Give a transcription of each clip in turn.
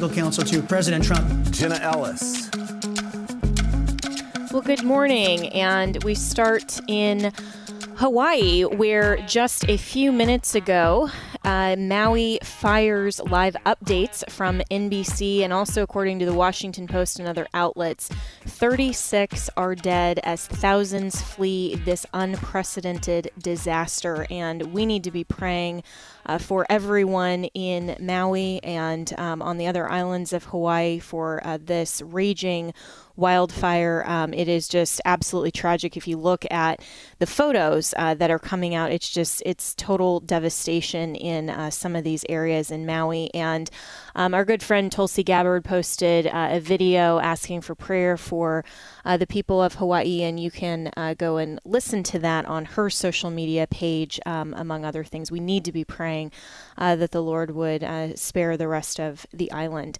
legal counsel to President Trump. Jenna Ellis. Well, good morning, and we start in Hawaii, where just a few minutes ago, uh, Maui fires live updates from NBC and also, according to the Washington Post and other outlets, 36 are dead as thousands flee this unprecedented disaster. And we need to be praying uh, for everyone in Maui and um, on the other islands of Hawaii for uh, this raging wildfire. Um, it is just absolutely tragic. If you look at the photos uh, that are coming out, it's just it's total devastation in uh, some of these areas in Maui. And um, our good friend Tulsi Gabbard posted uh, a video asking for prayer for uh, the people of Hawaii, and you can uh, go and listen to that on her social media page, um, among other things. We need to be praying uh, that the Lord would spare the rest of the island.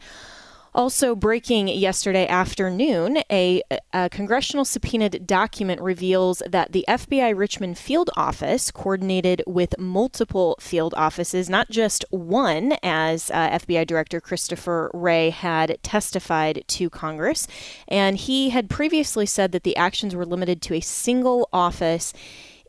Also, breaking yesterday afternoon, a, a, congressional subpoenaed document reveals that the FBI Richmond field office coordinated with multiple field offices, not just one, as uh, FBI Director Christopher Wray had testified to Congress. And he had previously said that the actions were limited to a single office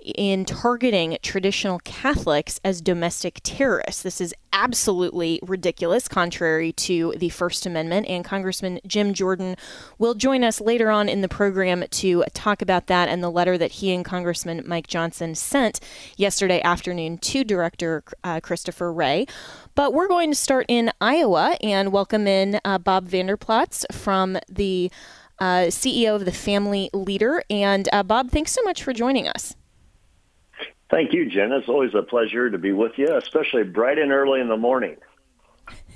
in targeting traditional Catholics as domestic terrorists. This is absolutely ridiculous, contrary to the First Amendment. And Congressman Jim Jordan will join us later on in the program to talk about that and the letter that he and Congressman Mike Johnson sent yesterday afternoon to Director uh, Christopher Wray. But we're going to start in Iowa and welcome in uh, Bob Vander Plaats from the uh, CEO of the Family Leader. And uh, Bob, thanks so much for joining us. Thank you, Jen. It's always a pleasure to be with you, especially bright and early in the morning.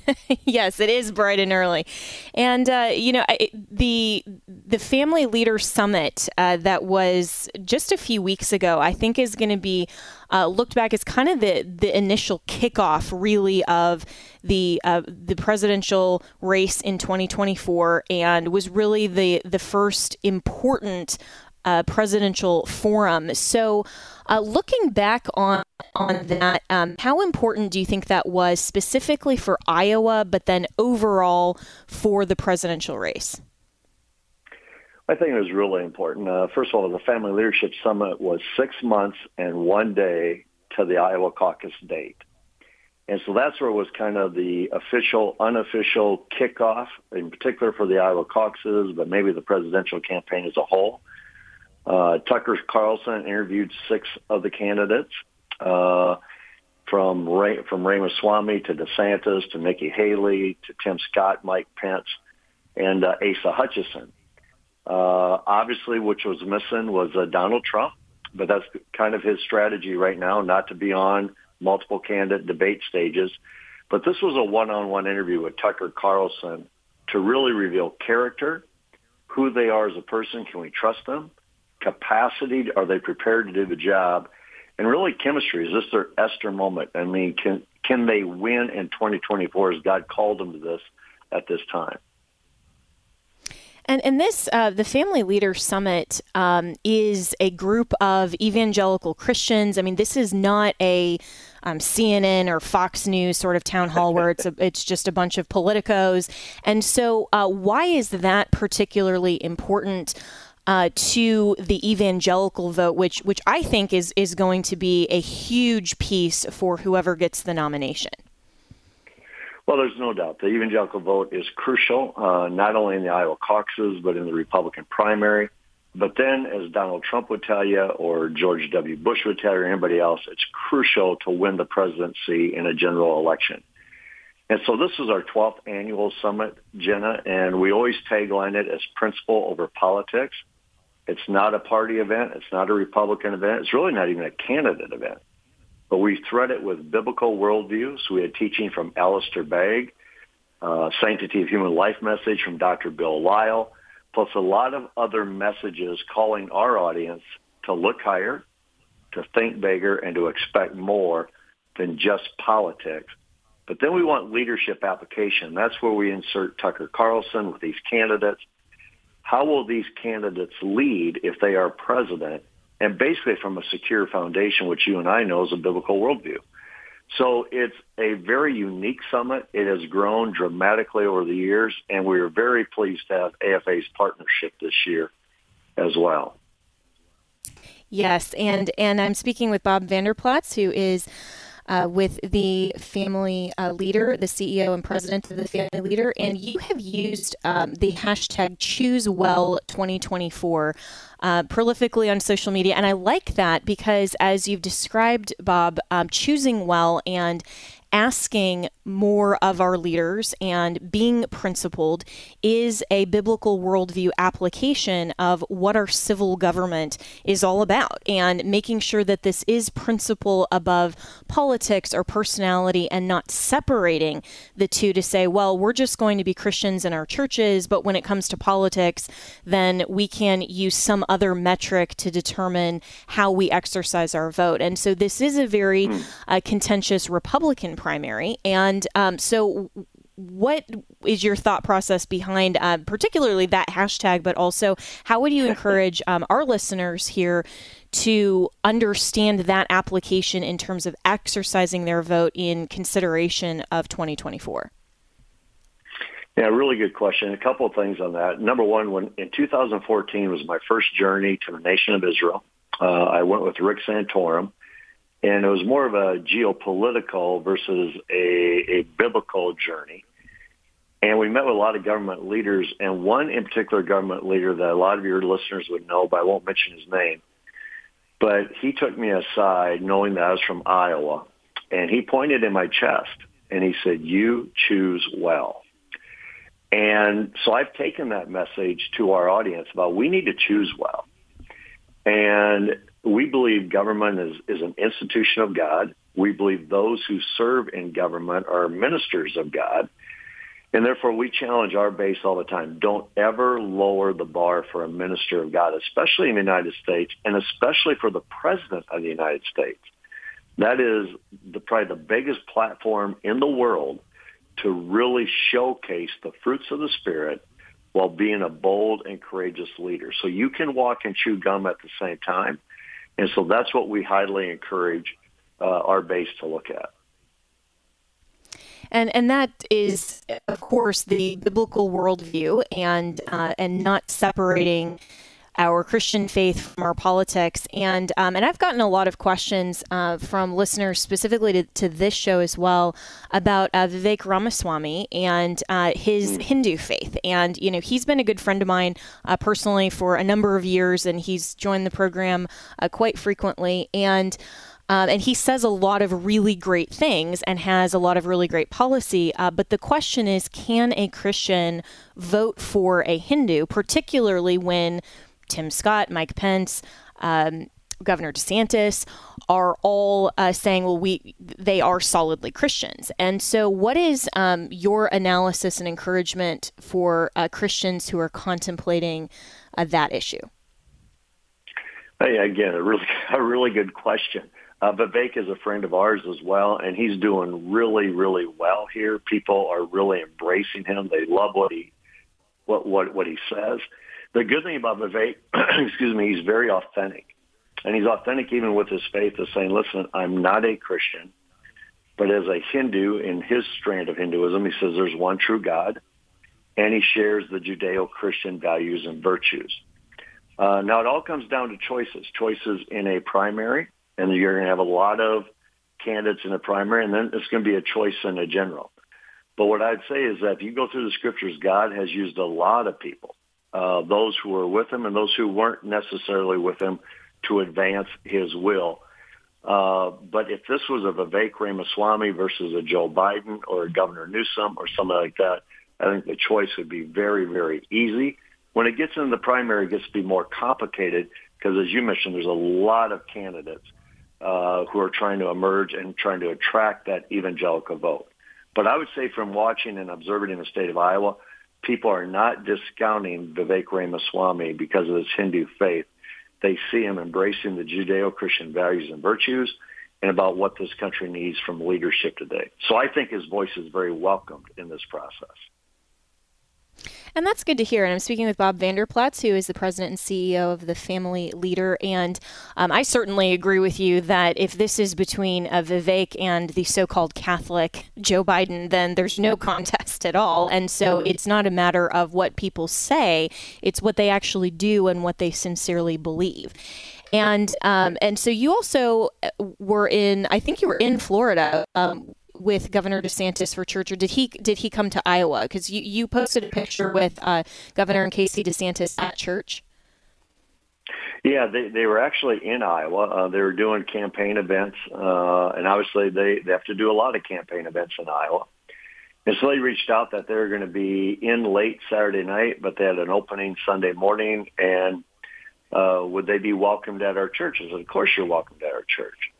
yes, it is bright and early, and uh, you know the the Family Leader Summit uh, that was just a few weeks ago. I think is going to be uh, looked back as kind of the the initial kickoff, really, of the the presidential race in 2024, and was really the the first important uh, presidential forum. So, uh, looking back on on that, um, how important do you think that was specifically for Iowa, but then overall for the presidential race? I think it was really important. Uh, first of all, the Family Leadership Summit was six months and one day to the Iowa caucus date. And so that's where it was kind of the official, unofficial kickoff, in particular for the Iowa caucuses, but maybe the presidential campaign as a whole. Uh, Tucker Carlson interviewed six of the candidates, uh, from Ray, from Ramaswamy to DeSantis to Nikki Haley to Tim Scott, Mike Pence, and uh, Asa Hutchinson. Uh, obviously, which was missing was uh, Donald Trump, but that's kind of his strategy right now, not to be on multiple candidate debate stages. But this was a one-on-one interview with Tucker Carlson to really reveal character, who they are as a person, can we trust them, capacity? Are they prepared to do the job? And really, chemistry is this their Esther moment? I mean, can can they win in 2024 as God called them to this at this time? And, and this, uh, the Family Leader Summit, um, is a group of evangelical Christians. I mean, this is not a um, CNN or Fox News sort of town hall where it's a, it's just a bunch of politicos. And so, uh, why is that particularly important? Uh, to the evangelical vote, which which I think is is going to be a huge piece for whoever gets the nomination. Well, there's no doubt the evangelical vote is crucial, uh, not only in the Iowa caucuses but in the Republican primary. But then, as Donald Trump would tell you, or George W. Bush would tell you, or anybody else, it's crucial to win the presidency in a general election. And so this is our 12th annual summit, Jenna, and we always tagline it as principle over politics. It's not a party event. It's not a Republican event. It's really not even a candidate event. But we thread it with biblical worldviews. We had teaching from Alistair Begg, uh, Sanctity of Human Life message from Dr. Bill Lyle, plus a lot of other messages calling our audience to look higher, to think bigger, and to expect more than just politics. But then we want leadership application. That's where we insert Tucker Carlson with these candidates. How will these candidates lead if they are president? And basically from a secure foundation, which you and I know is a biblical worldview. So it's a very unique summit. It has grown dramatically over the years, and we are very pleased to have AFA's partnership this year as well. Yes, and and I'm speaking with Bob Vander Plaats, who is uh, with the family uh, leader, the CEO and president of the family leader, and you have used um, the hashtag ChooseWell2024 uh, prolifically on social media. And I like that because, as you've described, Bob, um, choosing well and asking more of our leaders and being principled is a biblical worldview application of what our civil government is all about and making sure that this is principle above politics or personality and not separating the two to say, well, we're just going to be Christians in our churches, but when it comes to politics, then we can use some other metric to determine how we exercise our vote. And so this is a very mm. uh, contentious Republican primary. And um, so, what is your thought process behind uh, particularly that hashtag, but also how would you encourage um, our listeners here to understand that application in terms of exercising their vote in consideration of 2024? Yeah, really good question. A couple of things on that. Number one, when in 2014 was my first journey to the nation of Israel. Uh, I went with Rick Santorum, and it was more of a geopolitical versus a, a biblical journey. And we met with a lot of government leaders, and one in particular government leader that a lot of your listeners would know, but I won't mention his name. But he took me aside, knowing that I was from Iowa, and he pointed in my chest, and he said, "You choose well." And so I've taken that message to our audience about we need to choose well. And we believe government is, is an institution of God. We believe those who serve in government are ministers of God. And therefore, we challenge our base all the time. Don't ever lower the bar for a minister of God, especially in the United States, and especially for the President of the United States. That is the, probably the biggest platform in the world to really showcase the fruits of the Spirit while being a bold and courageous leader. So you can walk and chew gum at the same time. And so that's what we highly encourage uh, our base to look at. And and that is, of course, the biblical worldview, and uh, and not separating our Christian faith from our politics. And um, and I've gotten a lot of questions uh, from listeners specifically to, to, this show as well about uh, Vivek Ramaswamy and uh, his mm. Hindu faith. And you know he's been a good friend of mine uh, personally for a number of years, and he's joined the program uh, quite frequently. And um, and he says a lot of really great things and has a lot of really great policy. Uh, but the question is can a Christian vote for a Hindu, particularly when Tim Scott, Mike Pence, um, Governor DeSantis are all uh, saying, well, we they are solidly Christians. And so, what is um, your analysis and encouragement for uh, Christians who are contemplating uh, that issue? Hey, again, a really a really good question. Uh, Vivek is a friend of ours as well, and he's doing really, really well here. People are really embracing him. They love what he what what what he says. The good thing about Vivek, excuse me, he's very authentic. And he's authentic even with his faith of saying, listen, I'm not a Christian, but as a Hindu in his strand of Hinduism, he says there's one true God, and he shares the Judeo-Christian values and virtues. Uh, now, it all comes down to choices, choices in a primary, and you're going to have a lot of candidates in a primary, and then it's going to be a choice in a general. But what I'd say is that if you go through the scriptures, God has used a lot of people uh, those who were with him and those who weren't necessarily with him to advance his will. Uh, but if this was a Vivek Ramaswamy versus a Joe Biden or a Governor Newsom or something like that, I think the choice would be very, very easy. When it gets into the primary, it gets to be more complicated because, as you mentioned, there's a lot of candidates uh, who are trying to emerge and trying to attract that evangelical vote. But I would say from watching and observing in the state of Iowa, people are not discounting Vivek Ramaswamy because of his Hindu faith. They see him embracing the Judeo-Christian values and virtues and about what this country needs from leadership today. So I think his voice is very welcomed in this process. And that's good to hear. And I'm speaking with Bob Vander Plaats, who is the president and CEO of the Family Leader. And um, I certainly agree with you that if this is between uh, Vivek and the so called Catholic Joe Biden, then there's no contest at all. And so it's not a matter of what people say, it's what they actually do and what they sincerely believe. And um, and so you also uh, were in, I think you were in Florida um, with Governor DeSantis for church, or did he did he come to Iowa? Because you, you posted a picture with uh, Governor and Casey DeSantis at church. Yeah, they they were actually in Iowa. Uh, they were doing campaign events, uh, and obviously they they have to do a lot of campaign events in Iowa. And so they reached out that they were going to be in late Saturday night, but they had an opening Sunday morning, and uh, would they be welcomed at our churches? Of course, you're welcomed at our church.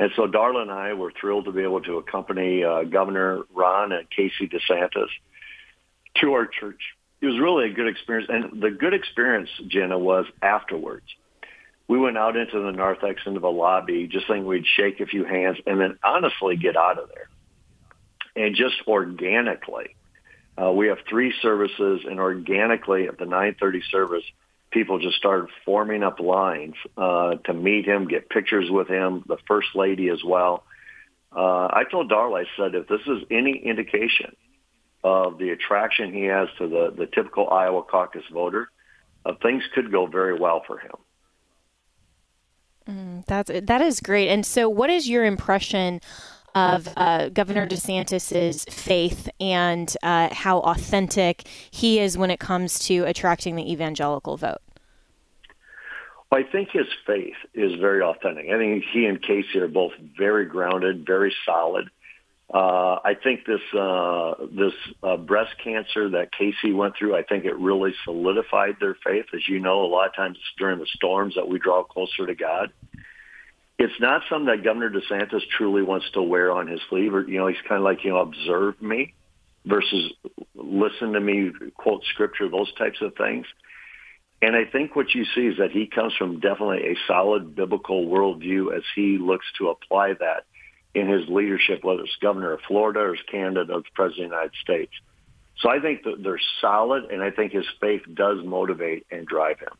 And so Darla and I were thrilled to be able to accompany uh, Governor Ron and Casey DeSantis to our church. It was really a good experience. And the good experience, Jenna, was afterwards. We went out into the narthex into the lobby, just thinking we'd shake a few hands and then honestly get out of there. And just organically, uh, we have three services, and organically at the 9:30 service, people just started forming up lines uh, to meet him, get pictures with him, the first lady as well. Uh, I told Darla, I said, if this is any indication of the attraction he has to the, the typical Iowa caucus voter, uh, things could go very well for him. Mm, that's that is great. And so, what is your impression of uh, Governor DeSantis's faith and uh, how authentic he is when it comes to attracting the evangelical vote? I think his faith is very authentic. I think he and Casey are both very grounded, very solid. Uh, I think this uh, this uh, breast cancer that Casey went through, I think it really solidified their faith. As you know, a lot of times during the storms that we draw closer to God it's not something that Governor DeSantis truly wants to wear on his sleeve. Or you know, he's kind of like you know, observe me versus listen to me quote scripture, those types of things. And I think what you see is that he comes from definitely a solid biblical worldview as he looks to apply that in his leadership, whether it's governor of Florida or as candidate of president of the United States. So I think that they're solid, and I think his faith does motivate and drive him.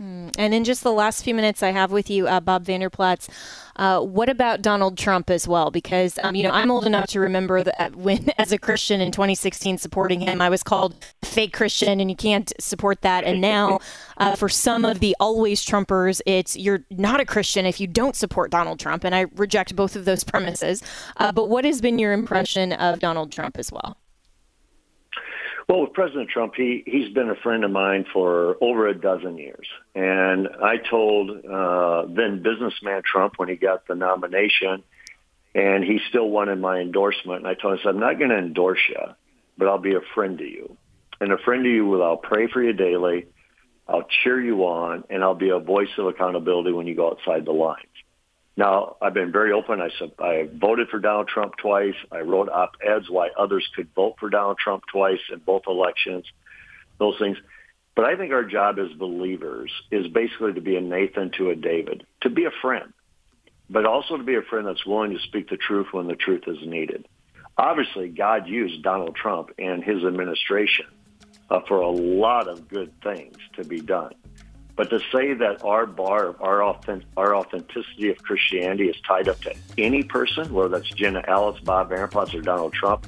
Mm. And in just the last few minutes I have with you, uh, Bob Vander Plaats, uh, what about Donald Trump as well? Because um, you know I'm old enough to remember that uh, when, as a Christian in 2016, supporting him, I was called fake Christian, and you can't support that. And now, uh, for some of the always Trumpers, it's you're not a Christian if you don't support Donald Trump, and I reject both of those premises. Uh, but what has been your impression of Donald Trump as well? Well, with President Trump, he he's been a friend of mine for over a dozen years, and I told uh, then businessman Trump when he got the nomination, and he still wanted my endorsement. And I told him, I said, I'm not going to endorse you, but I'll be a friend to you, and a friend to you will I'll pray for you daily, I'll cheer you on, and I'll be a voice of accountability when you go outside the lines. Now, I've been very open. I I voted for Donald Trump twice. I wrote op-eds why others could vote for Donald Trump twice in both elections, those things. But I think our job as believers is basically to be a Nathan to a David, to be a friend, but also to be a friend that's willing to speak the truth when the truth is needed. Obviously, God used Donald Trump and his administration uh, for a lot of good things to be done. But to say that our bar, our, authentic, our authenticity of Christianity is tied up to any person, whether that's Jenna Ellis, Bob Plaats, or Donald Trump,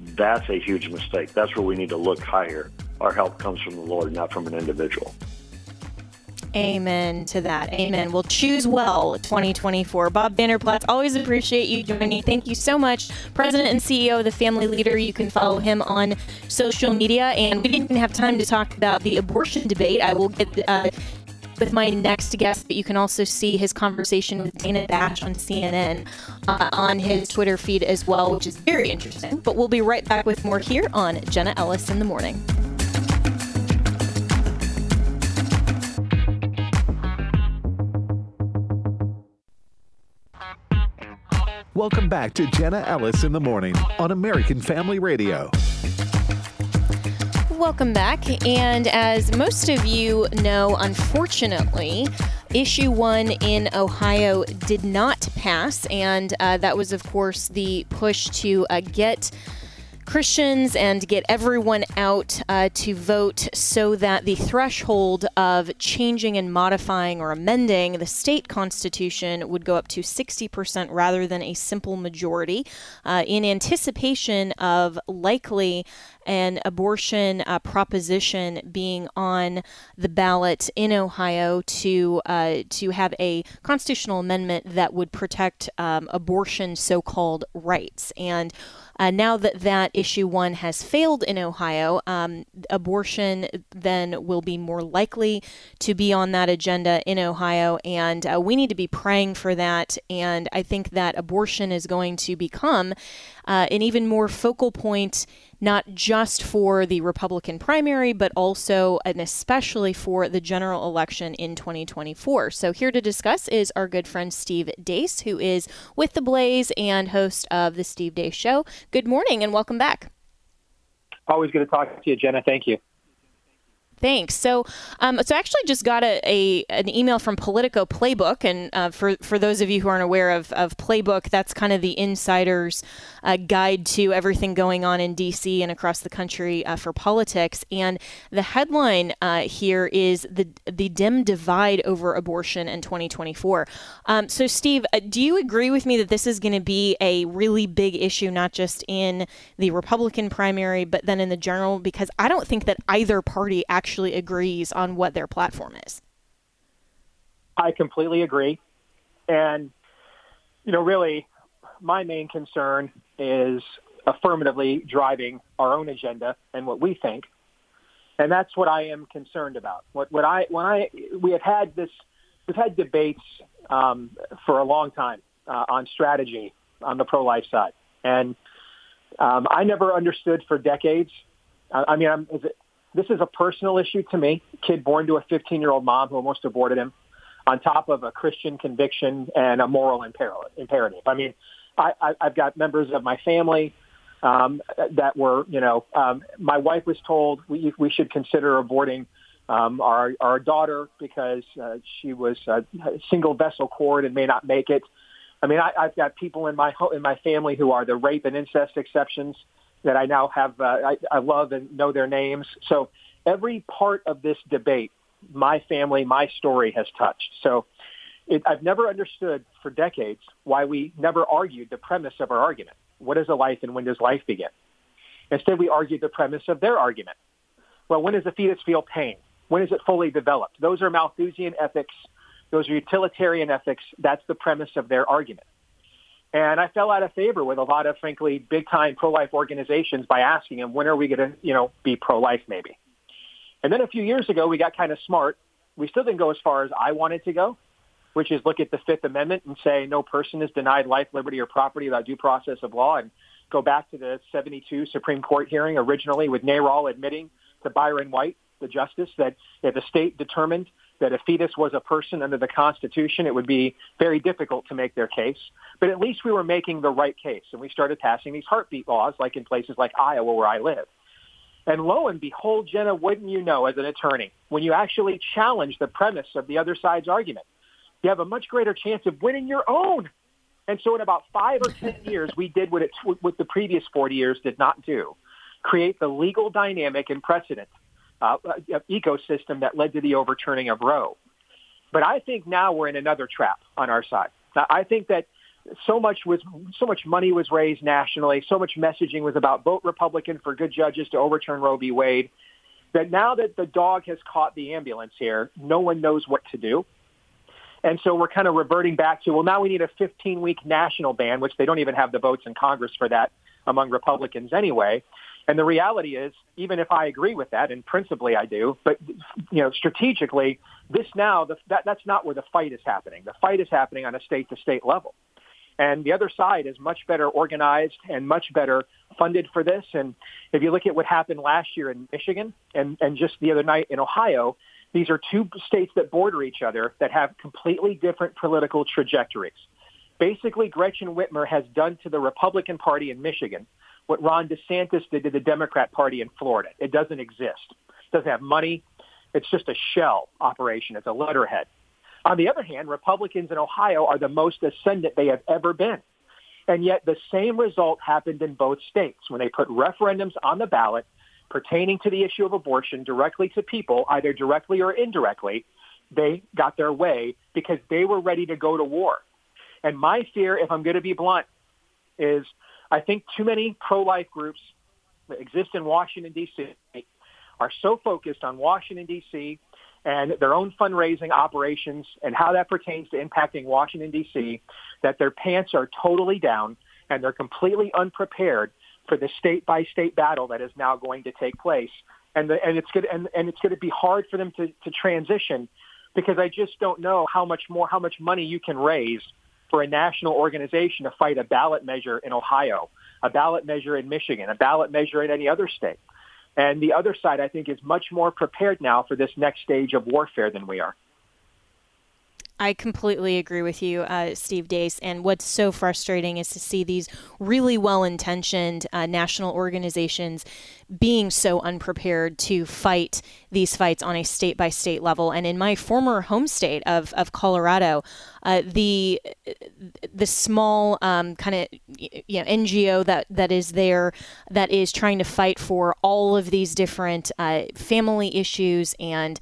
that's a huge mistake. That's where we need to look higher. Our help comes from the Lord, not from an individual. Amen to that. Amen. We'll choose well 2024. Bob Vander Plaats, always appreciate you joining. Thank you so much. President and CEO of the Family Leader. You can follow him on social media. And we didn't have time to talk about the abortion debate. I will get uh, with my next guest, but you can also see his conversation with Dana Bash on CNN uh, on his Twitter feed as well, which is very interesting. But we'll be right back with more here on Jenna Ellis in the Morning. Welcome back to Jenna Ellis in the morning on American Family Radio. Welcome back. And as most of you know, unfortunately, Issue 1 in Ohio did not pass. And uh, that was, of course, the push to uh, get Christians and get everyone out uh, to vote so that the threshold of changing and modifying or amending the state constitution would go up to 60% rather than a simple majority uh, in anticipation of likely an abortion uh, proposition being on the ballot in Ohio to uh, to have a constitutional amendment that would protect um, abortion so-called rights. And uh, now that that issue one has failed in Ohio, um, abortion then will be more likely to be on that agenda in Ohio, and uh, we need to be praying for that. And I think that abortion is going to become uh, an even more focal point not just for the Republican primary, but also and especially for the general election in 2024. So, here to discuss is our good friend Steve Deace, who is with The Blaze and host of The Steve Deace Show. Good morning and welcome back. Always good to talk to you, Jenna. Thank you. Thanks. So, um, so I actually just got a, a, an email from Politico Playbook, and uh, for for those of you who aren't aware of, of Playbook, that's kind of the insider's uh, guide to everything going on in D.C. and across the country uh, for politics. And the headline uh, here is the the dim divide over abortion in 2024. Um, so, Steve, uh, do you agree with me that this is going to be a really big issue, not just in the Republican primary, but then in the general? Because I don't think that either party actually actually agrees on what their platform is. I completely agree. And, you know, really, my main concern is affirmatively driving our own agenda and what we think. And that's what I am concerned about. What, what I, when I, we have had this, we've had debates um, for a long time uh, on strategy on the pro-life side. And um, I never understood for decades. I, I mean, I'm, is it, this is a personal issue to me. Kid born to a 15-year-old mom who almost aborted him, on top of a Christian conviction and a moral imperative. I mean, I, I, I've got members of my family um, that were, you know, um, my wife was told we, we should consider aborting um, our, our daughter because uh, she was a single vessel cord and may not make it. I mean, I, I've got people in my in my family who are the rape and incest exceptions that I now have, uh, I, I love and know their names. So every part of this debate, my family, my story has touched. So it, I've never understood for decades why we never argued the premise of our argument. What is a life and when does life begin? Instead, we argued the premise of their argument. Well, when does the fetus feel pain? When is it fully developed? Those are Malthusian ethics. Those are utilitarian ethics. That's the premise of their argument. And I fell out of favor with a lot of, frankly, big-time pro-life organizations by asking them, when are we going to, you know, be pro-life maybe? And then a few years ago, we got kind of smart. We still didn't go as far as I wanted to go, which is look at the Fifth Amendment and say no person is denied life, liberty, or property without due process of law, and go back to the 72 Supreme Court hearing originally with NARAL admitting to Byron White, the justice, that if the state determined that a fetus was a person under the Constitution, it would be very difficult to make their case. But at least we were making the right case, and we started passing these heartbeat laws, like in places like Iowa, where I live. And lo and behold, Jenna, wouldn't you know, as an attorney, when you actually challenge the premise of the other side's argument, you have a much greater chance of winning your own. And so in about five or ten years, we did what, it, what the previous 40 years did not do, create the legal dynamic and precedent uh, uh, ecosystem that led to the overturning of Roe. But I think now we're in another trap on our side. I think that so much was so much money was raised nationally, so much messaging was about vote Republican for good judges to overturn Roe v. Wade. That now that the dog has caught the ambulance here, no one knows what to do. And so we're kind of reverting back to, well, now we need a 15 week national ban, which they don't even have the votes in Congress for that among Republicans anyway. And the reality is, even if I agree with that, and principally I do, but you know, strategically, this now the, that that's not where the fight is happening. The fight is happening on a state-to-state level, and the other side is much better organized and much better funded for this. And if you look at what happened last year in Michigan and and just the other night in Ohio, these are two states that border each other that have completely different political trajectories. Basically, Gretchen Whitmer has done to the Republican Party in Michigan what Ron DeSantis did to the Democrat Party in Florida. It doesn't exist. It doesn't have money. It's just a shell operation. It's a letterhead. On the other hand, Republicans in Ohio are the most ascendant they have ever been. And yet the same result happened in both states when they put referendums on the ballot pertaining to the issue of abortion directly to people, either directly or indirectly. They got their way because they were ready to go to war. And my fear, if I'm going to be blunt, is I think too many pro-life groups that exist in Washington, D.C. are so focused on Washington, D.C. and their own fundraising operations and how that pertains to impacting Washington, D.C., that their pants are totally down and they're completely unprepared for the state-by-state battle that is now going to take place. And, the, and it's going and, and it's going to be hard for them to, to transition because I just don't know how much more, how much money you can raise for a national organization to fight a ballot measure in Ohio, a ballot measure in Michigan, a ballot measure in any other state. And the other side, I think, is much more prepared now for this next stage of warfare than we are. I completely agree with you, uh, Steve Deace. And what's so frustrating is to see these really well intentioned uh, national organizations being so unprepared to fight these fights on a state by state level. And in my former home state of, of Colorado, uh, the the small um, kind of you know, NGO that, that is there that is trying to fight for all of these different uh, family issues and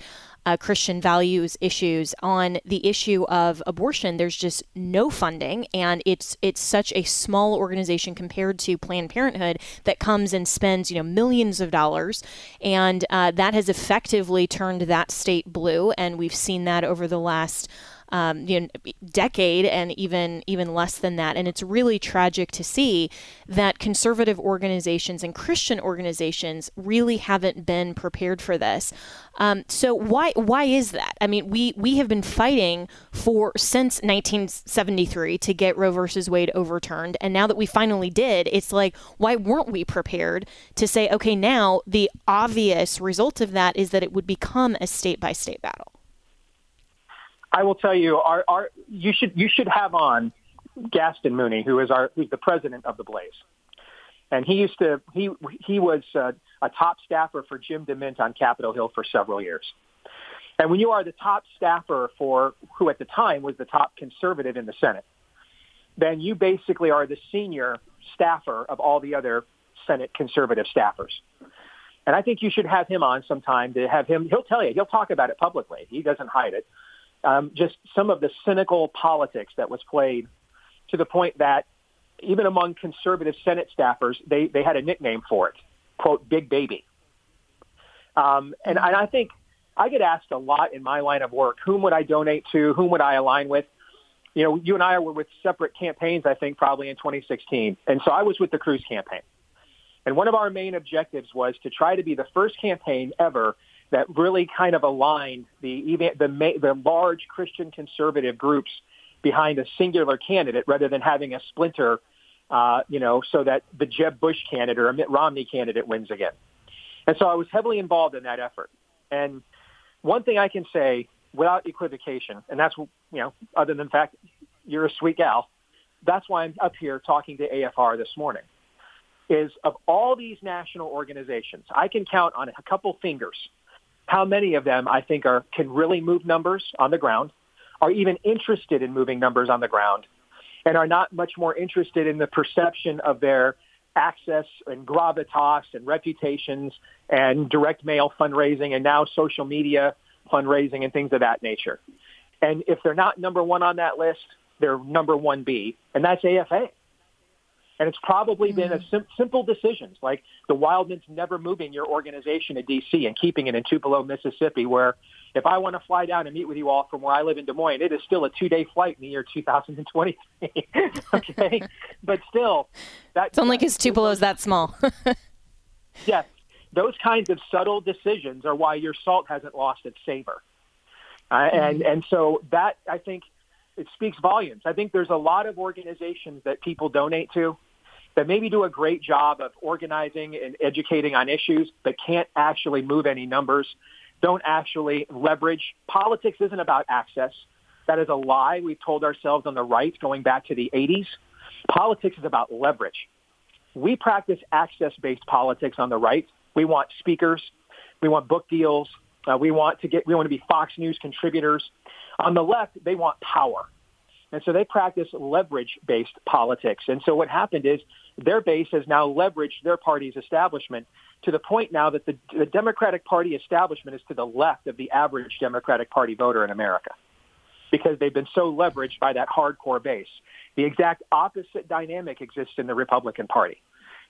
uh, Christian values issues. On the issue of abortion, there's just no funding, and it's it's such a small organization compared to Planned Parenthood that comes and spends you know millions of dollars, and uh, that has effectively turned that state blue, and we've seen that over the last um, you know, decade and even even less than that. And it's really tragic to see that conservative organizations and Christian organizations really haven't been prepared for this. Um, so why why is that? I mean, we we have been fighting for since 1973 to get Roe versus Wade overturned, and now that we finally did, it's like why weren't we prepared to say, okay, now the obvious result of that is that it would become a state by state battle. I will tell you, our, our you should you should have on Gaston Mooney, who is our who's the president of the Blaze, and he used to he he was uh, a top staffer for Jim DeMint on Capitol Hill for several years. And when you are the top staffer for who at the time was the top conservative in the Senate, then you basically are the senior staffer of all the other Senate conservative staffers. And I think you should have him on sometime to have him. He'll tell you. He'll talk about it publicly. He doesn't hide it um, just some of the cynical politics that was played to the point that even among conservative Senate staffers, they, they had a nickname for it, quote, Big Baby. Um, and, and I think I get asked a lot in my line of work, whom would I donate to? Whom would I align with? You know, you and I were with separate campaigns, I think, probably in 2016. And so I was with the Cruz campaign. And one of our main objectives was to try to be the first campaign ever that really kind of aligned the the the large Christian conservative groups behind a singular candidate rather than having a splinter, uh, you know, so that the Jeb Bush candidate or Mitt Romney candidate wins again. And so I was heavily involved in that effort. And one thing I can say without equivocation, and that's, you know, other than the fact you're a sweet gal, that's why I'm up here talking to AFR this morning, is of all these national organizations, I can count on a couple fingers how many of them I think are can really move numbers on the ground, are even interested in moving numbers on the ground, and are not much more interested in the perception of their access and gravitas and reputations and direct mail fundraising and now social media fundraising and things of that nature. And if they're not number one on that list, they're number one B, and that's AFA. And it's probably mm-hmm. been a sim- simple decisions like the Wildmon's never moving your organization to D.C. and keeping it in Tupelo, Mississippi, where if I want to fly down and meet with you all from where I live in Des Moines, it is still a two-day flight in the year 2023. okay, but still, that it's only because Tupelo is that small. yes, those kinds of subtle decisions are why your salt hasn't lost its savor, uh, mm-hmm. and and so that I think it speaks volumes. I think there's a lot of organizations that people donate to that maybe do a great job of organizing and educating on issues, but can't actually move any numbers, don't actually leverage. Politics isn't about access. That is a lie we've told ourselves on the right going back to the 80s. Politics is about leverage. We practice access-based politics on the right. We want speakers. We want book deals. Uh, we want to get. We want to be Fox News contributors. On the left, they want power. And so they practice leverage-based politics. And so what happened is their base has now leveraged their party's establishment to the point now that the, the Democratic Party establishment is to the left of the average Democratic Party voter in America because they've been so leveraged by that hardcore base. The exact opposite dynamic exists in the Republican Party.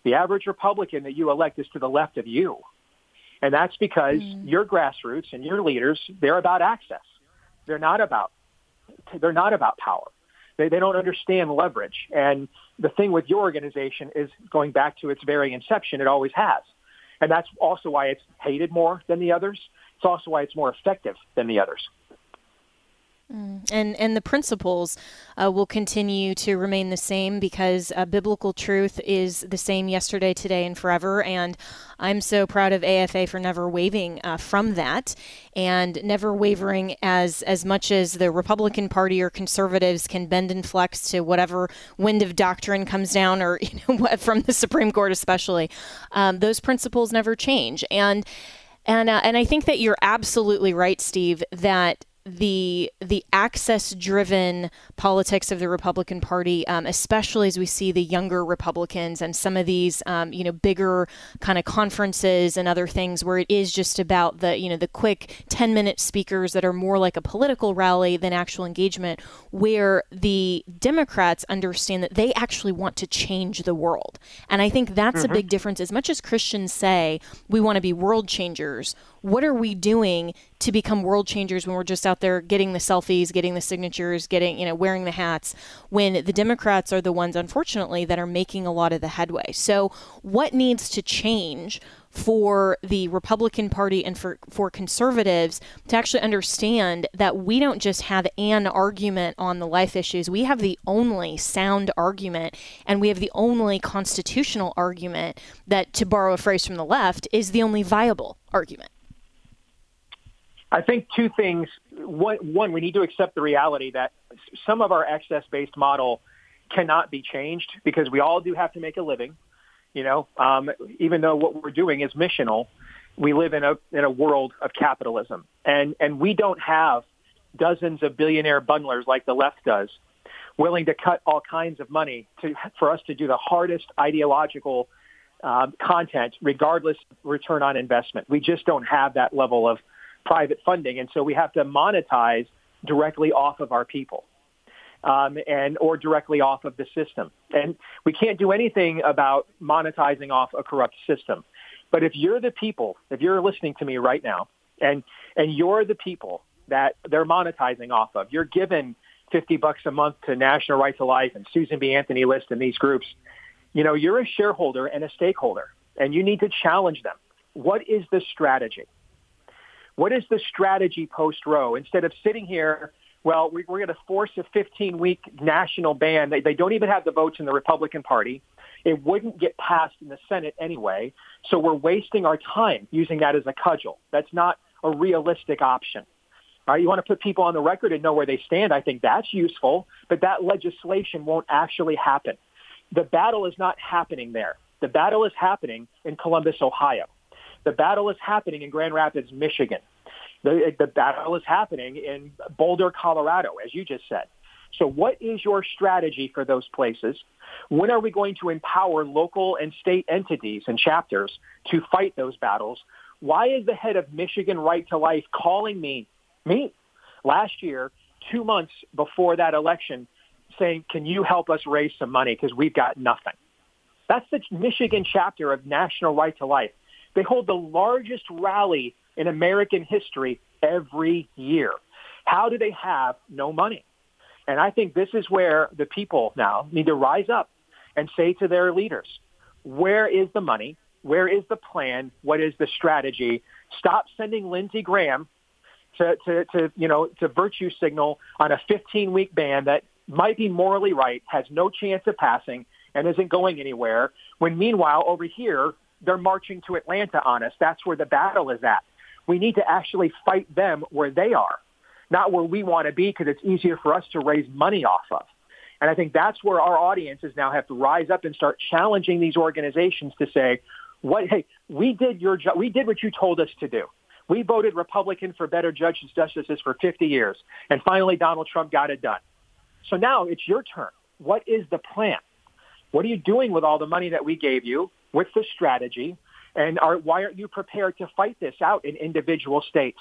The average Republican that you elect is to the left of you. And that's because mm. your grassroots and your leaders, they're about access. They're not about they're not about power. They, they don't understand leverage. And the thing with your organization is going back to its very inception, it always has. And that's also why it's hated more than the others. It's also why it's more effective than the others. Mm. And and the principles uh, will continue to remain the same because uh, biblical truth is the same yesterday, today, and forever. And I'm so proud of AFA for never wavering uh, from that, and never wavering as as much as the Republican Party or conservatives can bend and flex to whatever wind of doctrine comes down, or you know from the Supreme Court especially. Um, those principles never change, and. And, uh, and I think that you're absolutely right, Steve, that the the access driven politics of the Republican Party, um, especially as we see the younger Republicans and some of these um, you know bigger kind of conferences and other things where it is just about the you know the quick ten minute speakers that are more like a political rally than actual engagement, where the Democrats understand that they actually want to change the world, and I think that's mm-hmm. a big difference. As much as Christians say we want to be world changers, what are we doing to become world changers when we're just out there getting the selfies, getting the signatures, getting, you know, wearing the hats, when the Democrats are the ones, unfortunately, that are making a lot of the headway. So, what needs to change for the Republican Party and for, for conservatives to actually understand that we don't just have an argument on the life issues. We have the only sound argument and we have the only constitutional argument that, to borrow a phrase from the left, is the only viable argument. I think two things. One, we need to accept the reality that some of our access-based model cannot be changed because we all do have to make a living. You know, um, even though what we're doing is missional, we live in a in a world of capitalism, and and we don't have dozens of billionaire bundlers like the left does, willing to cut all kinds of money to for us to do the hardest ideological um, content, regardless return on investment. We just don't have that level of private funding, and so we have to monetize directly off of our people. Um, and or directly off of the system. And we can't do anything about monetizing off a corrupt system. But if you're the people, if you're listening to me right now, and and you're the people that they're monetizing off of, you're given 50 bucks a month to National Right to Life and Susan B. Anthony List and these groups, you know, you're a shareholder and a stakeholder, and you need to challenge them. What is the strategy? What is the strategy post Roe? Instead of sitting here, well, we, are going to force a 15-week national ban. They, they don't even have the votes in the Republican Party. It wouldn't get passed in the Senate anyway. So we're wasting our time using that as a cudgel. That's not a realistic option. All right, you want to put people on the record and know where they stand. I think that's useful, but that legislation won't actually happen. The battle is not happening there. The battle is happening in Columbus, Ohio. The battle is happening in Grand Rapids, Michigan. The, the battle is happening in Boulder, Colorado, as you just said. So what is your strategy for those places? When are we going to empower local and state entities and chapters to fight those battles? Why is the head of Michigan Right to Life calling me, me, last year, two months before that election, saying, can you help us raise some money because we've got nothing? That's the Michigan chapter of National Right to Life. They hold the largest rally in American history every year. How do they have no money? And I think this is where the people now need to rise up and say to their leaders, where is the money? Where is the plan? What is the strategy? Stop sending Lindsey Graham to, to, to, you know, to virtue signal on a 15-week ban that might be morally right, has no chance of passing, and isn't going anywhere, when meanwhile over here, they're marching to Atlanta on us. That's where the battle is at. We need to actually fight them where they are. not where we want to be because it's easier for us to raise money off of. And I think that's where our audiences now have to rise up and start challenging these organizations to say, what, hey, we did your job. We did what you told us to do. We voted Republican for better judges justices for 50 years. And finally, Donald Trump got it done. So now it's your turn. What is the plan? What are you doing with all the money that we gave you? What's the strategy? And are, why aren't you prepared to fight this out in individual states?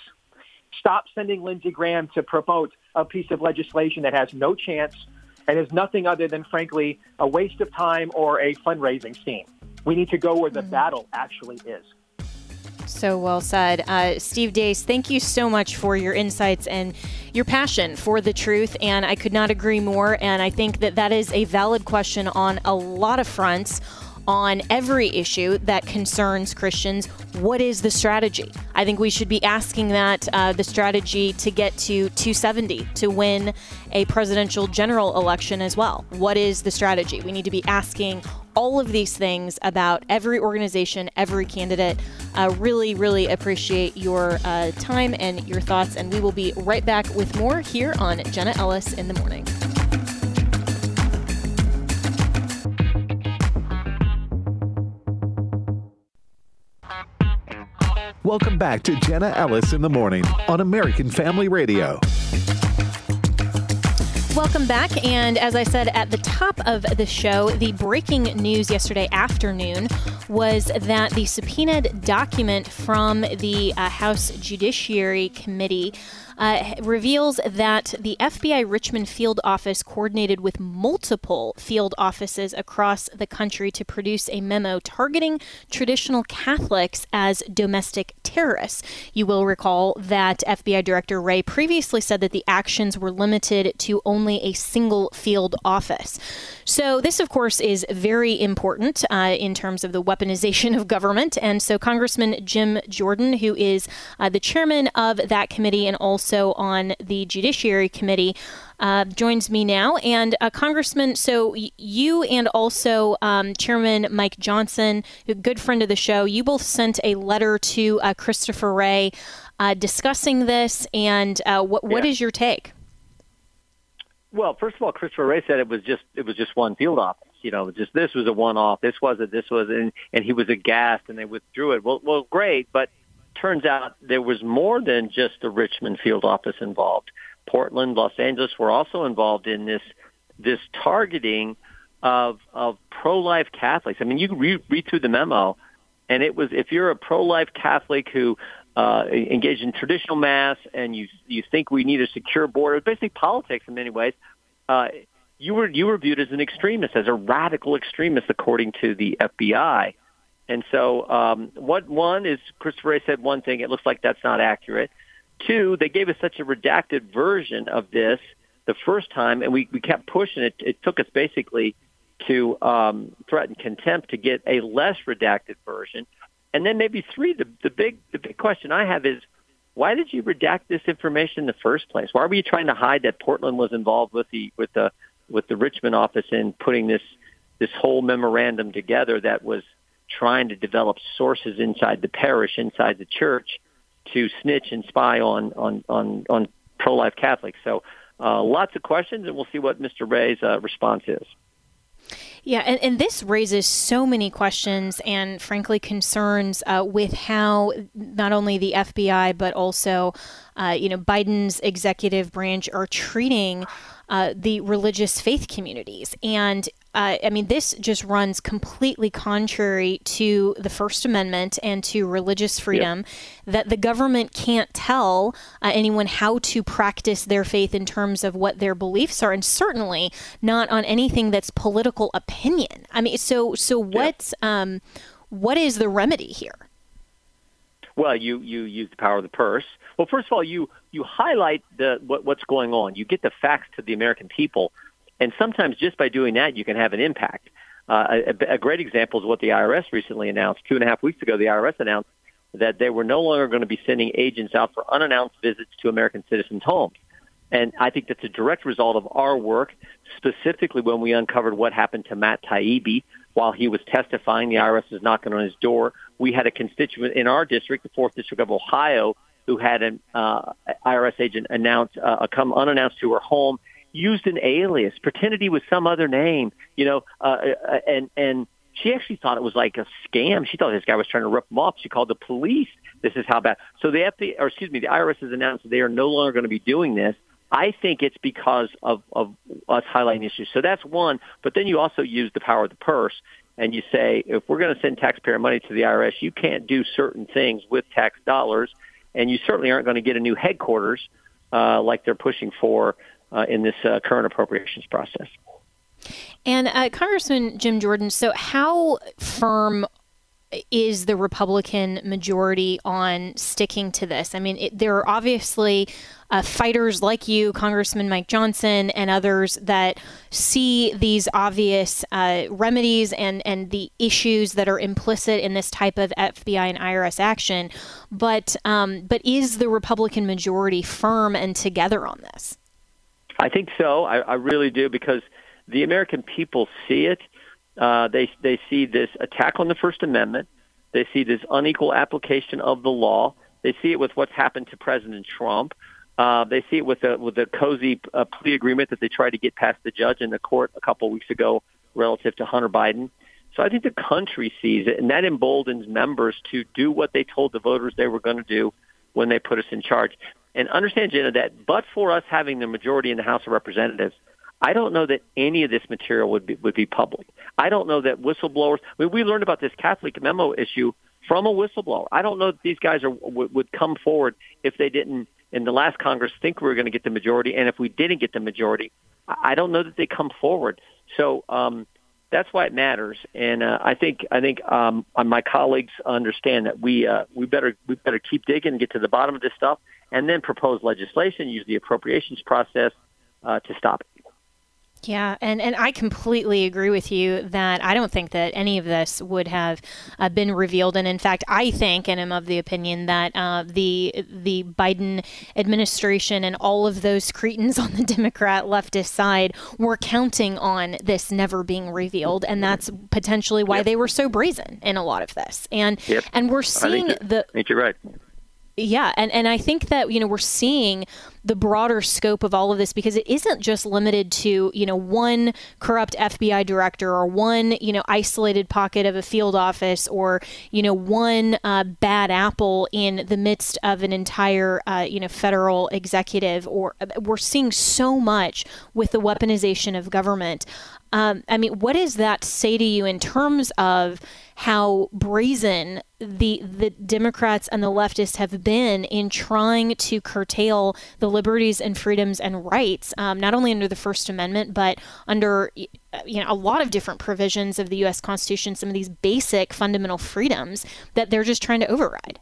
Stop sending Lindsey Graham to promote a piece of legislation that has no chance and is nothing other than, frankly, a waste of time or a fundraising scheme. We need to go where the mm-hmm. battle actually is. So well said. Uh, Steve Deace, thank you so much for your insights and your passion for the truth. And I could not agree more. And I think that that is a valid question on a lot of fronts on every issue that concerns Christians. What is the strategy? I think we should be asking that uh, the strategy to get to 270 to win a presidential general election as well. What is the strategy? We need to be asking all of these things about every organization, every candidate. Uh, really, really appreciate your uh, time and your thoughts. And we will be right back with more here on Jenna Ellis in the morning. Welcome back to Jenna Ellis in the morning on American Family Radio. Welcome back. And as I said at the top of the show, the breaking news yesterday afternoon was that the subpoenaed document from the uh, House Judiciary Committee uh, reveals that the FBI Richmond field office coordinated with multiple field offices across the country to produce a memo targeting traditional Catholics as domestic terrorists. You will recall that FBI Director Wray previously said that the actions were limited to only a single field office. So, this, of course, is very important uh, in terms of the weaponization of government. And so, Congressman Jim Jordan, who is uh, the chairman of that committee and also on the Judiciary Committee, uh, joins me now. And uh, Congressman, so y- you and also um, Chairman Mike Johnson, a good friend of the show, you both sent a letter to uh, Christopher Wray uh, discussing this. And uh, what what yeah. is your take? Well, first of all, Christopher Wray said it was just it was just one field office. You know, just this was a one-off. This wasn't. This was, and, and he was aghast, and they withdrew it. Well, well, great, but turns out there was more than just the Richmond field office involved. Portland, Los Angeles were also involved in this this targeting of of pro-life Catholics. I mean, you read, read through the memo, and it was if you're a pro-life Catholic who uh, engaged in traditional mass, and you you think we need a secure border, basically politics in many ways. Uh, you were you were viewed as an extremist, as a radical extremist, according to the FBI. And so, um, what one is Christopher Wray said one thing. It looks like that's not accurate. Two, they gave us such a redacted version of this the first time, and we, we kept pushing it. It took us basically to um, threaten contempt to get a less redacted version. And then maybe three, the, the big the big question I have is why did you redact this information in the first place? Why were you trying to hide that Portland was involved with the with the with the Richmond office in putting this this whole memorandum together that was trying to develop sources inside the parish, inside the church, to snitch and spy on on on, on pro life Catholics. So uh, lots of questions, and we'll see what Mr. Wray's uh, response is. Yeah, and, and this raises so many questions and, frankly, concerns uh, with how not only the FBI but also, uh, you know, Biden's executive branch are treating uh, the religious faith communities. And uh, I mean, this just runs completely contrary to the First Amendment and to religious freedom that the government can't tell uh, anyone how to practice their faith in terms of what their beliefs are, and certainly not on anything that's political opinion. I mean, so so what um, what is the remedy here? Well, you you use the power of the purse. Well, first of all, you you highlight the what, what's going on. You get the facts to the American people, and sometimes just by doing that, you can have an impact. Uh, a, a great example is what the IRS recently announced. Two and a half weeks ago, the IRS announced that they were no longer going to be sending agents out for unannounced visits to American citizens' homes. And I think that's a direct result of our work, specifically when we uncovered what happened to Matt Taibbi while he was testifying. The IRS was knocking on his door. We had a constituent in our district, the 4th District of Ohio, who had an uh, IRS agent announce uh, come unannounced to her home, used an alias, pretended he was some other name, you know, uh, uh, and and she actually thought it was like a scam. She thought this guy was trying to rip him off. She called the police. This is how bad. So the FBI, or excuse me, the IRS has announced they are no longer going to be doing this. I think it's because of, of us highlighting issues. So that's one. But then you also use the power of the purse and you say, if we're going to send taxpayer money to the IRS, you can't do certain things with tax dollars, and you certainly aren't going to get a new headquarters uh, like they're pushing for uh, in this uh, current appropriations process. And uh, Congressman Jim Jordan, so how firm is the Republican majority on sticking to this? I mean, it, there are obviously uh, fighters like you, Congressman Mike Johnson, and others that see these obvious uh, remedies and, and the issues that are implicit in this type of FBI and IRS action. But um, but is the Republican majority firm and together on this? I think so. I, I really do because the American people see it. Uh, they they see this attack on the First Amendment. They see this unequal application of the law. They see it with what's happened to President Trump. Uh, they see it with the with the cozy uh, plea agreement that they tried to get past the judge in the court a couple weeks ago relative to Hunter Biden. So I think the country sees it, and that emboldens members to do what they told the voters they were going to do when they put us in charge. And understand, Jenna, that but for us having the majority in the House of Representatives, I don't know that any of this material would be would be public. I don't know that whistleblowers. I mean, we learned about this Catholic memo issue from a whistleblower. I don't know that these guys are would, would come forward if they didn't in the last Congress think we were going to get the majority, and if we didn't get the majority, I don't know that they come forward. So um, that's why it matters, and uh, I think I think um, my colleagues understand that we uh, we better we better keep digging and get to the bottom of this stuff, and then propose legislation, use the appropriations process uh, to stop it. Yeah, and, and I completely agree with you that I don't think that any of this would have uh, been revealed. And in fact, I think and am of the opinion that uh, the the Biden administration and all of those cretins on the Democrat leftist side were counting on this never being revealed, and that's potentially why yep. they were so brazen in a lot of this. And yep. and we're seeing the. I think you're right. Yeah, and, and I think that you know we're seeing the broader scope of all of this because it isn't just limited to you know one corrupt FBI director or one you know isolated pocket of a field office or you know one uh, bad apple in the midst of an entire uh, you know federal executive. Or uh, we're seeing so much with the weaponization of government. Um, I mean, what does that say to you in terms of how brazen the the Democrats and the leftists have been in trying to curtail the liberties and freedoms and rights, um, not only under the First Amendment but under you know a lot of different provisions of the U.S. Constitution, some of these basic fundamental freedoms that they're just trying to override.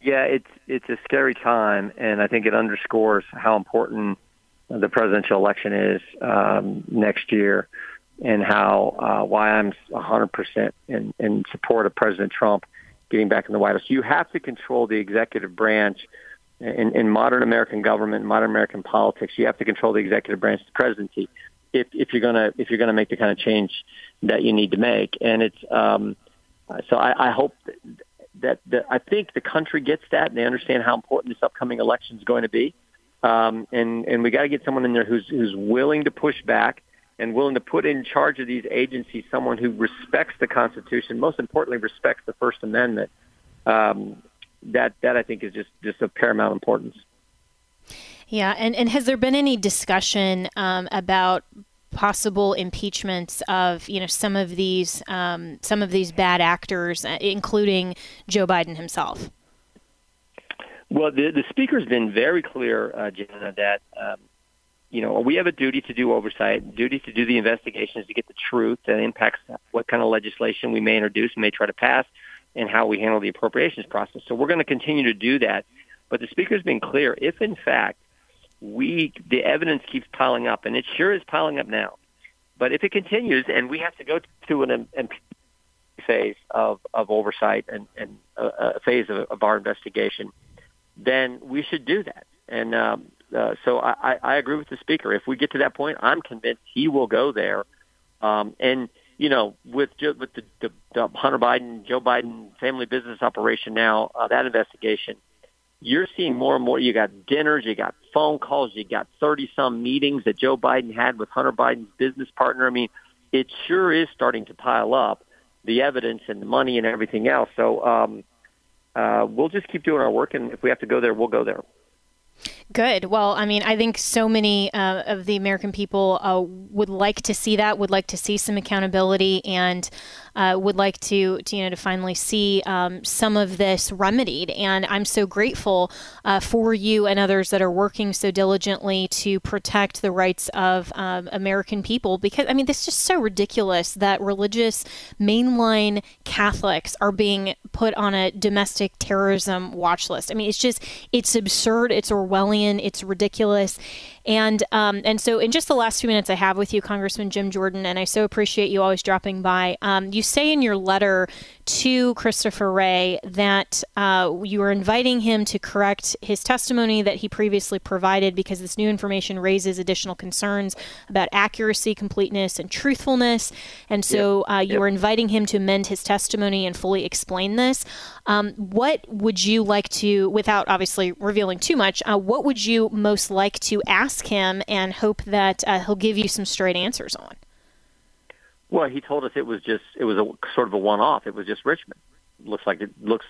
Yeah, it's it's a scary time, and I think it underscores how important the presidential election is um, next year, and how uh, why I'm 100% in, in support of President Trump getting back in the White House. You have to control the executive branch in, in modern American government, modern American politics. You have to control the executive branch, the presidency, if, if you're gonna if you're gonna make the kind of change that you need to make. And it's um, so I, I hope that, that I think the country gets that and they understand how important this upcoming election is going to be. Um, and and we got to get someone in there who's who's willing to push back and willing to put in charge of these agencies someone who respects the Constitution, most importantly, respects the First Amendment. Um, that that I think is just just of paramount importance. Yeah, and and has there been any discussion um, about possible impeachments of you know some of these um, some of these bad actors, uh, including Joe Biden himself? Well, the, the speaker's been very clear, uh, Jenna, that um, you know we have a duty to do oversight, duty to do the investigations to get the truth that impacts what kind of legislation we may introduce, may try to pass, and how we handle the appropriations process. So we're going to continue to do that. But the speaker's been clear. If in fact we the evidence keeps piling up, and it sure is piling up now, but if it continues and we have to go to an, an phase of, of oversight and, and a, a phase of, of our investigation, then we should do that. And um, uh, so I, I agree with the speaker. If we get to that point, I'm convinced he will go there. Um, and you know, with with the, the, the Hunter Biden, Joe Biden family business operation now, uh, that investigation, you're seeing more and more. You got dinners, you got phone calls, you got 30 some meetings that Joe Biden had with Hunter Biden's business partner. I mean, it sure is starting to pile up the evidence and the money and everything else. So, um, uh, we'll just keep doing our work. And if we have to go there, we'll go there. Good. Well, I mean, I think so many uh, of the American people uh, would like to see that, would like to see some accountability, and uh, would like to, to, you know, to finally see um, some of this remedied. And I'm so grateful uh, for you and others that are working so diligently to protect the rights of um, American people. Because I mean, this is just so ridiculous that religious mainline Catholics are being put on a domestic terrorism watch list. I mean, it's just it's absurd. It's Orwellian. It's ridiculous. And um, and so in just the last few minutes I have with you, Congressman Jim Jordan, and I so appreciate you always dropping by. Um, you say in your letter to Christopher Wray that uh, you are inviting him to correct his testimony that he previously provided because this new information raises additional concerns about accuracy, completeness, and truthfulness. And so uh, you yep. are inviting him to amend his testimony and fully explain this. Um, what would you like to, without obviously revealing too much, uh, what would you most like to ask him and hope that uh, he'll give you some straight answers on? Well, he told us it was just it was a sort of a one-off. It was just Richmond. Looks like it looks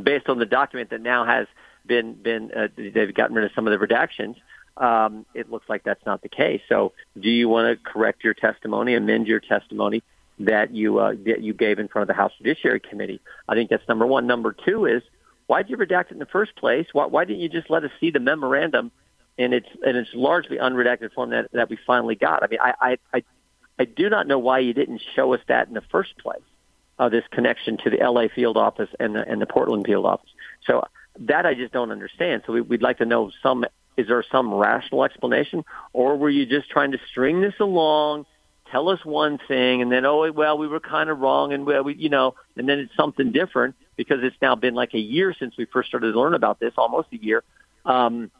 based on the document that now has been been uh, they've gotten rid of some of the redactions. Um, it looks like that's not the case. So, do you want to correct your testimony, amend your testimony that you uh, that you gave in front of the House Judiciary Committee? I think that's number one. Number two is why did you redact it in the first place? Why, why didn't you just let us see the memorandum and it's and it's largely unredacted form that that we finally got. I mean, I I I, I do not know why you didn't show us that in the first place. Uh, this connection to the LA field office and the and the Portland field office. So that I just don't understand. So we, we'd like to know some. Is there some rational explanation, or were you just trying to string this along? Tell us one thing, and then oh well, we were kind of wrong, and well, we, you know, and then it's something different because it's now been like a year since we first started to learn about this, almost a year. Um,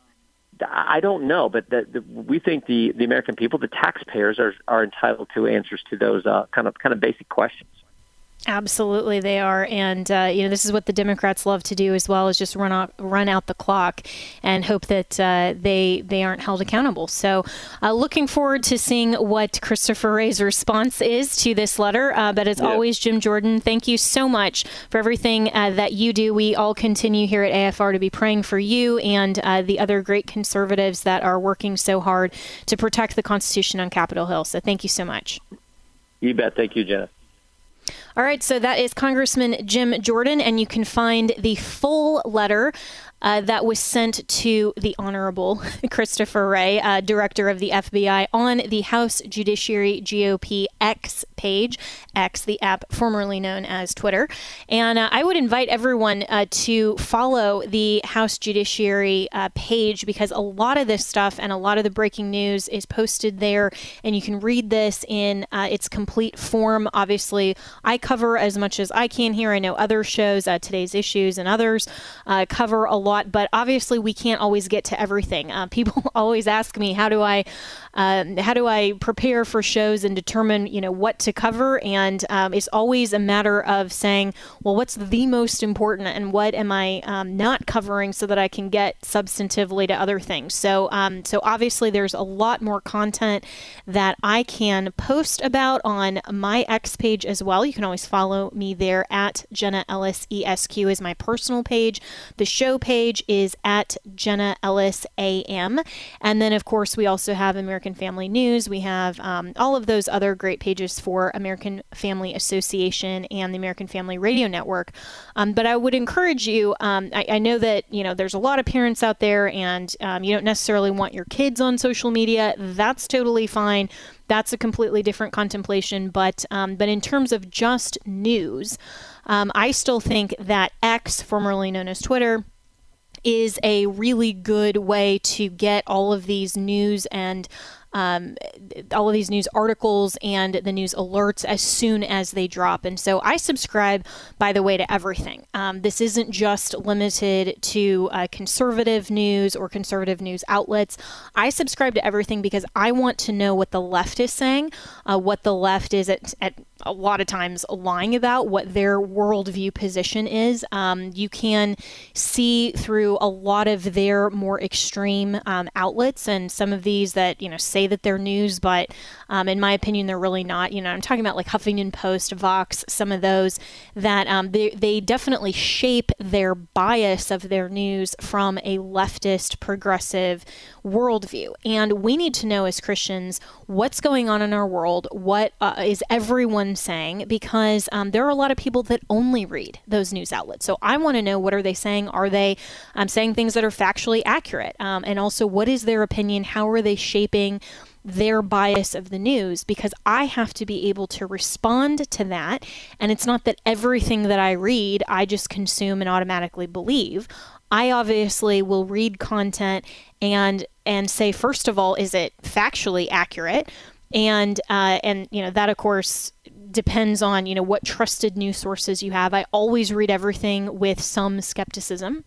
I don't know, but the, the, we think the, the American people, the taxpayers, are are entitled to answers to those uh, kind of kind of basic questions. Absolutely, they are, and uh, you know this is what the Democrats love to do as well, is just run out run out the clock and hope that uh, they they aren't held accountable. So, uh, looking forward to seeing what Christopher Wray's response is to this letter. Uh, but as yeah. always, Jim Jordan, thank you so much for everything uh, that you do. We all continue here at AFR to be praying for you and uh, the other great conservatives that are working so hard to protect the Constitution on Capitol Hill. So, thank you so much. You bet. Thank you, Jenna. All right, so that is Congressman Jim Jordan, and you can find the full letter uh, that was sent to the Honorable Christopher Wray, uh, Director of the FBI, on the House Judiciary GOP X page, X, the app formerly known as Twitter. And uh, I would invite everyone uh, to follow the House Judiciary uh, page because a lot of this stuff and a lot of the breaking news is posted there, and you can read this in uh, its complete form. Obviously, I cover as much as I can here. I know other shows, today's issues, and others cover a lot lot, but obviously we can't always get to everything. Uh, people always ask me, how do I um, how do I prepare for shows and determine, you know, what to cover? And um, it's always a matter of saying, well, what's the most important and what am I um, not covering so that I can get substantively to other things. So, um, so obviously there's a lot more content that I can post about on my X page as well. You can always follow me there at Jenna Ellis ESQ is my personal page. The show page is at Jenna Ellis AM. And then, of course, we also have American American Family News. We have um, all of those other great pages for American Family Association and the American Family Radio Network. Um, but I would encourage you. Um, I, I, know that you know there's a lot of parents out there, and um, you don't necessarily want your kids on social media. That's totally fine. That's a completely different contemplation. But um, but in terms of just news, um, I still think that X, formerly known as Twitter is a really good way to get all of these news and um, all of these news articles and the news alerts as soon as they drop. And so I subscribe, by the way, to everything. Um, this isn't just limited to uh, conservative news or conservative news outlets. I subscribe to everything because I want to know what the left is saying, uh, what the left is at, at a lot of times lying about what their worldview position is. Um, you can see through a lot of their more extreme um, outlets, and some of these that you know say that they're news, but um, in my opinion, they're really not. You know, I'm talking about like Huffington Post, Vox, some of those that um, they they definitely shape their bias of their news from a leftist, progressive worldview, and we need to know as Christians what's going on in our world. What uh, is everyone saying? Because um, there are a lot of people that only read those news outlets. So I want to know what are they saying? Are they um, saying things that are factually accurate? Um, and also, what is their opinion? How are they shaping? their bias of the news because I have to be able to respond to that. And it's not that everything that I read I just consume and automatically believe. I obviously will read content and and say first of all, is it factually accurate? And uh, and you know that of course depends on you know what trusted news sources you have. I always read everything with some skepticism.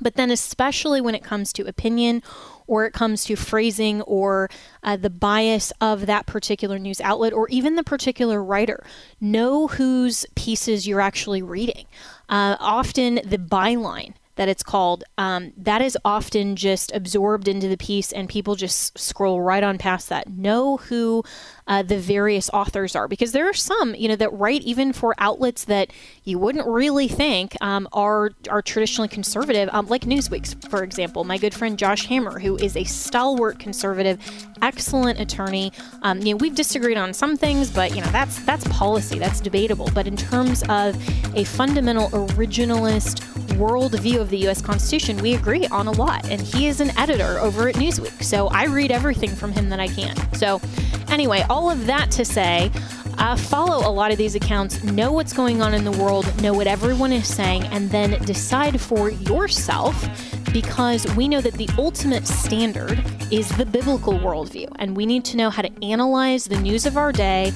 But then, especially when it comes to opinion or it comes to phrasing or uh, the bias of that particular news outlet or even the particular writer, know whose pieces you're actually reading. Uh, often, the byline that it's called, um, that is often just absorbed into the piece and people just scroll right on past that. Know who uh, the various authors are because there are some, you know, that write even for outlets that you wouldn't really think um, are are traditionally conservative, um, like Newsweek, for example. My good friend Josh Hammer, who is a stalwart conservative, excellent attorney. Um, you know, we've disagreed on some things, but you know, that's that's policy, that's debatable. But in terms of a fundamental originalist worldview of the U.S. Constitution, we agree on a lot. And he is an editor over at Newsweek. So I read everything from him that I can. So, anyway, all of that to say, uh, follow a lot of these accounts, know what's going on in the world, know what everyone is saying, and then decide for yourself because we know that the ultimate standard is the biblical worldview. And we need to know how to analyze the news of our day,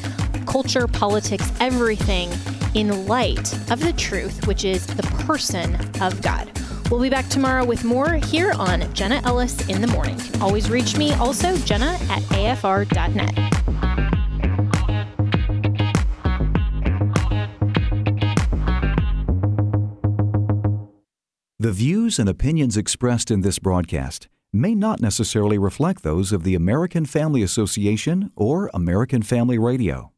culture, politics, everything in light of the truth, which is the person of God. We'll be back tomorrow with more here on Jenna Ellis in the Morning. Always reach me also, Jenna at afr.net. The views and opinions expressed in this broadcast may not necessarily reflect those of the American Family Association or American Family Radio.